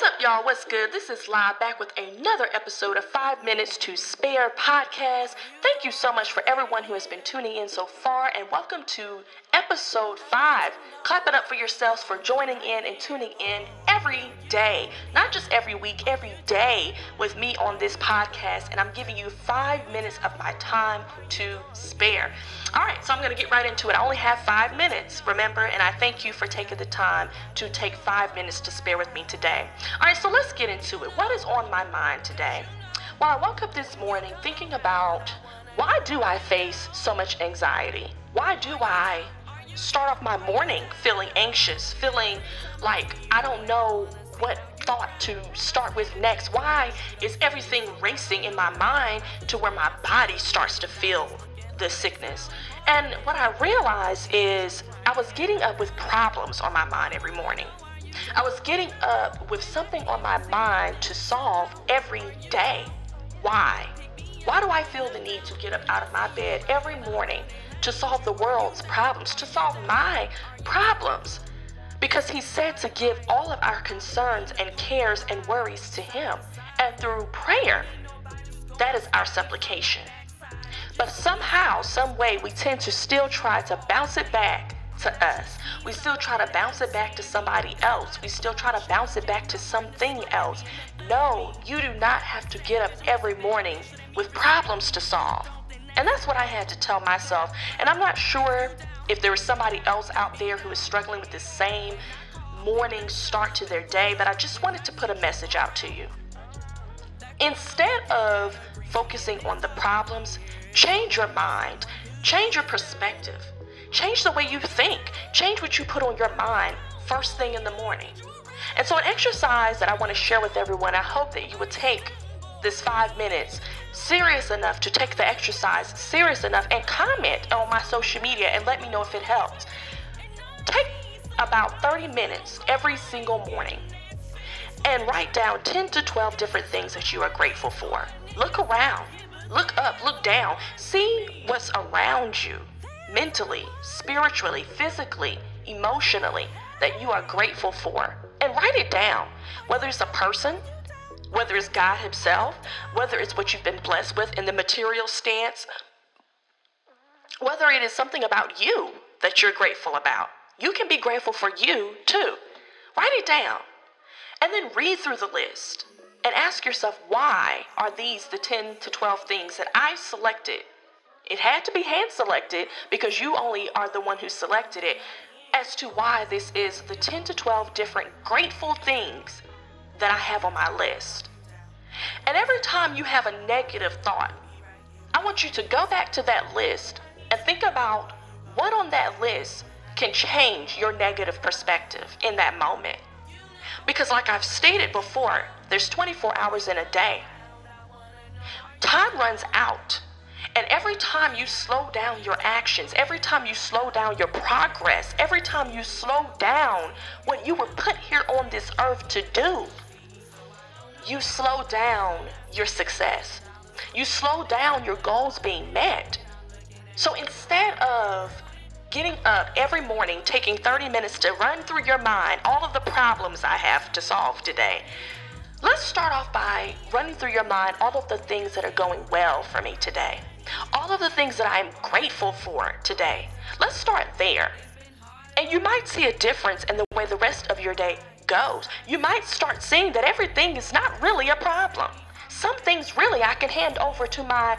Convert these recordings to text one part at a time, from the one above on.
What's up, y'all? What's good? This is Live back with another episode of Five Minutes to Spare podcast. Thank you so much for everyone who has been tuning in so far, and welcome to episode five. Clap it up for yourselves for joining in and tuning in every day, not just every week, every day with me on this podcast. And I'm giving you five minutes of my time to spare. All right, so I'm going to get right into it. I only have five minutes, remember, and I thank you for taking the time to take five minutes to spare with me today. All right, so let's get into it. What is on my mind today? Well, I woke up this morning thinking about why do I face so much anxiety? Why do I start off my morning feeling anxious, feeling like I don't know what thought to start with next. Why is everything racing in my mind to where my body starts to feel the sickness? And what I realized is I was getting up with problems on my mind every morning. I was getting up with something on my mind to solve every day. Why? Why do I feel the need to get up out of my bed every morning to solve the world's problems, to solve my problems. Because he said to give all of our concerns and cares and worries to him. And through prayer, that is our supplication. But somehow, some way, we tend to still try to bounce it back to us. We still try to bounce it back to somebody else. We still try to bounce it back to something else. No, you do not have to get up every morning with problems to solve. And that's what I had to tell myself. And I'm not sure if there was somebody else out there who is struggling with the same morning start to their day, but I just wanted to put a message out to you. Instead of focusing on the problems, change your mind, change your perspective, change the way you think, change what you put on your mind first thing in the morning. And so, an exercise that I want to share with everyone, I hope that you would take this five minutes serious enough to take the exercise serious enough and comment on my social media and let me know if it helps. Take about 30 minutes every single morning and write down 10 to 12 different things that you are grateful for. Look around, look up, look down, see what's around you mentally, spiritually, physically, emotionally that you are grateful for and write it down. Whether it's a person, whether it's God Himself, whether it's what you've been blessed with in the material stance, whether it is something about you that you're grateful about. You can be grateful for you too. Write it down and then read through the list and ask yourself why are these the 10 to 12 things that I selected? It had to be hand selected because you only are the one who selected it as to why this is the 10 to 12 different grateful things that I have on my list. And every time you have a negative thought, I want you to go back to that list and think about what on that list can change your negative perspective in that moment. Because, like I've stated before, there's 24 hours in a day. Time runs out. And every time you slow down your actions, every time you slow down your progress, every time you slow down what you were put here on this earth to do, you slow down your success. You slow down your goals being met. So instead of getting up every morning, taking 30 minutes to run through your mind all of the problems I have to solve today, let's start off by running through your mind all of the things that are going well for me today. All of the things that I'm grateful for today. Let's start there. And you might see a difference in the way the rest of your day goes, you might start seeing that everything is not really a problem. Some things really I can hand over to my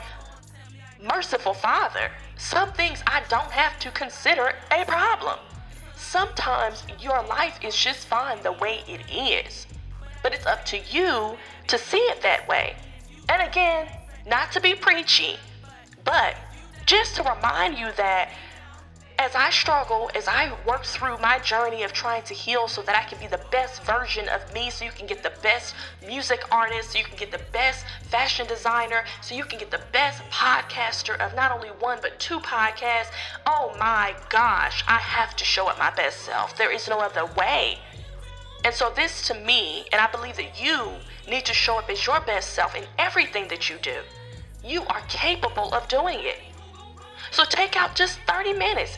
merciful Father. Some things I don't have to consider a problem. Sometimes your life is just fine the way it is. But it's up to you to see it that way. And again, not to be preachy, but just to remind you that as I struggle, as I work through my journey of trying to heal so that I can be the best version of me, so you can get the best music artist, so you can get the best fashion designer, so you can get the best podcaster of not only one but two podcasts. Oh my gosh, I have to show up my best self. There is no other way. And so, this to me, and I believe that you need to show up as your best self in everything that you do. You are capable of doing it. So, take out just 30 minutes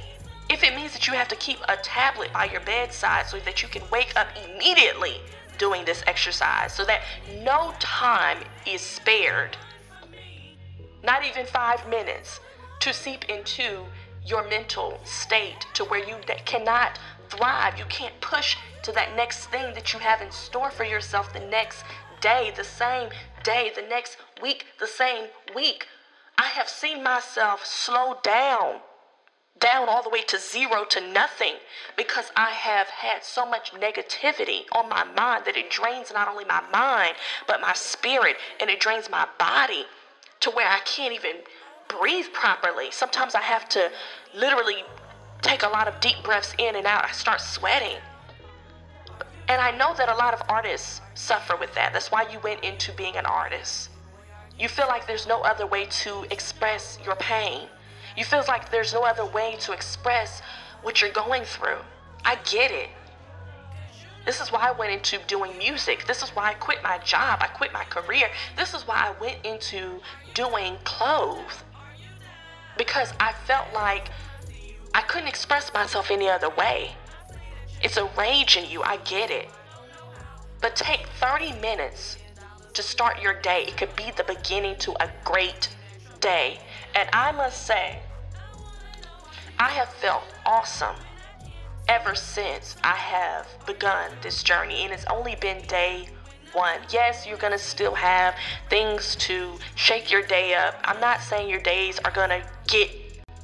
if it means that you have to keep a tablet by your bedside so that you can wake up immediately doing this exercise so that no time is spared, not even five minutes, to seep into your mental state to where you cannot thrive. You can't push to that next thing that you have in store for yourself the next day, the same day, the next week, the same week. I have seen myself slow down, down all the way to zero to nothing because I have had so much negativity on my mind that it drains not only my mind, but my spirit and it drains my body to where I can't even breathe properly. Sometimes I have to literally take a lot of deep breaths in and out. I start sweating. And I know that a lot of artists suffer with that. That's why you went into being an artist. You feel like there's no other way to express your pain. You feel like there's no other way to express what you're going through. I get it. This is why I went into doing music. This is why I quit my job. I quit my career. This is why I went into doing clothes. Because I felt like I couldn't express myself any other way. It's a rage in you, I get it. But take 30 minutes to start your day. It could be the beginning to a great day. And I must say, I have felt awesome ever since I have begun this journey. And it's only been day one. Yes, you're to still have things to shake your day up. I'm not saying your days are to get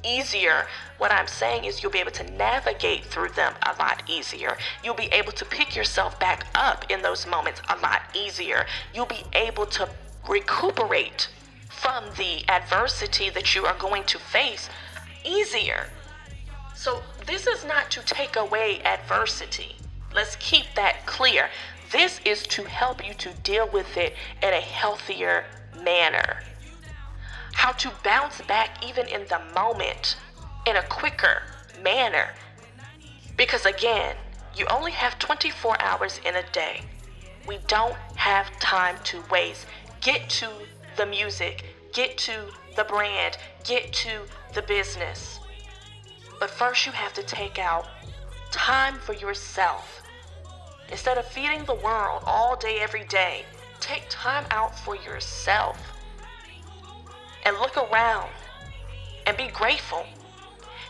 easier. What I'm saying is you'll be able to navigate through them a lot easier. You'll be able to pick yourself back up in those moments a lot easier. You'll be able to recuperate from the adversity that you are going to face easier. So, this is not to take away adversity. Let's keep that clear. This is to help you to deal with it in a healthier manner how to bounce back even in the moment in a quicker manner. Because again, you only have 24 hours in a day. We don't have time to waste. Get to the music, get to the brand, get to the business. But first, you have to take out time for yourself. Instead of feeding the world all day, every day, take time out for yourself and look around and be grateful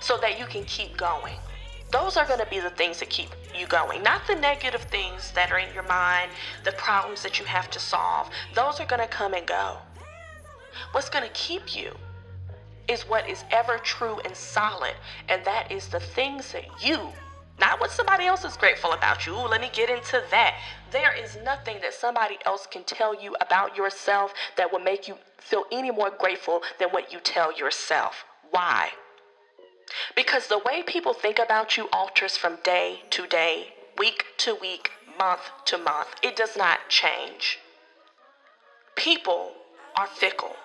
so that you can keep going. Those are going to be the things that keep you going, not the negative things that are in your mind, the problems that you have to solve. Those are going to come and go. What's going to keep you is what is ever true and solid, and that is the things that you not what somebody else is grateful about you. Ooh, let me get into that. There is nothing that somebody else can tell you about yourself that will make you feel any more grateful than what you tell yourself. Why? Because the way people think about you alters from day to day, week to week, month to month. It does not change. People are fickle.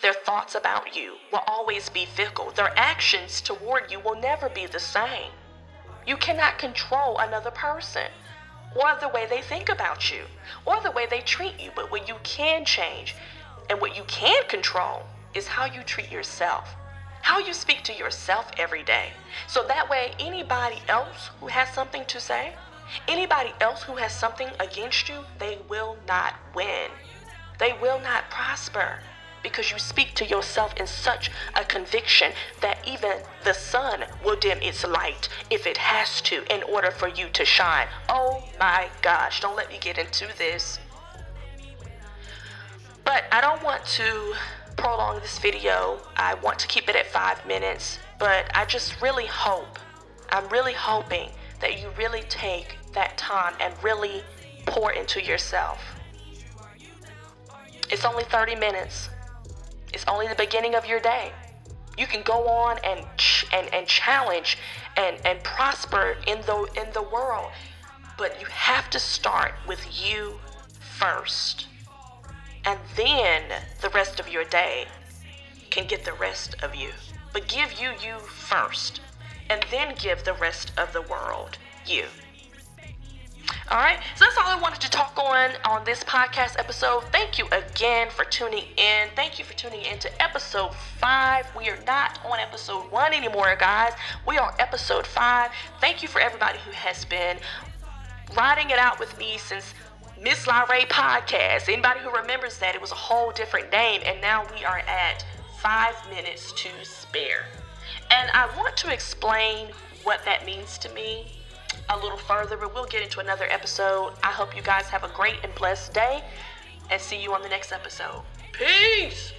Their thoughts about you will always be fickle. Their actions toward you will never be the same. You cannot control another person or the way they think about you or the way they treat you. But what you can change and what you can control is how you treat yourself, how you speak to yourself every day. So that way, anybody else who has something to say, anybody else who has something against you, they will not win. They will not prosper because you speak to yourself in such a conviction that even the sun will dim its light if it has to in order for you to shine. Oh my gosh, don't let me get into this. But I don't want to prolong this video. I want to keep it at five minutes, but I just really hope, I'm really hoping that you really take that time and really pour into yourself. It's only 30 minutes. It's only the beginning of your day. You can go on and ch- and, and challenge and, and prosper in the in the world. But you have to start with you first. And then the rest of your day can get the rest of you. But give you you first. And then give the rest of the world you. All right, so that's all I wanted to talk on on this podcast episode. Thank you again for tuning in. Thank you for tuning in to episode five. We are not on episode one anymore, guys. We are episode five. Thank you for everybody who has been riding it out with me since Miss LaRae podcast. Anybody who remembers that, it was a whole different name, and now we are at five minutes to spare. And I want to explain what that means to me a little further, but we'll get into another episode. I hope you guys have a great and blessed day, and see you on the next episode. Peace!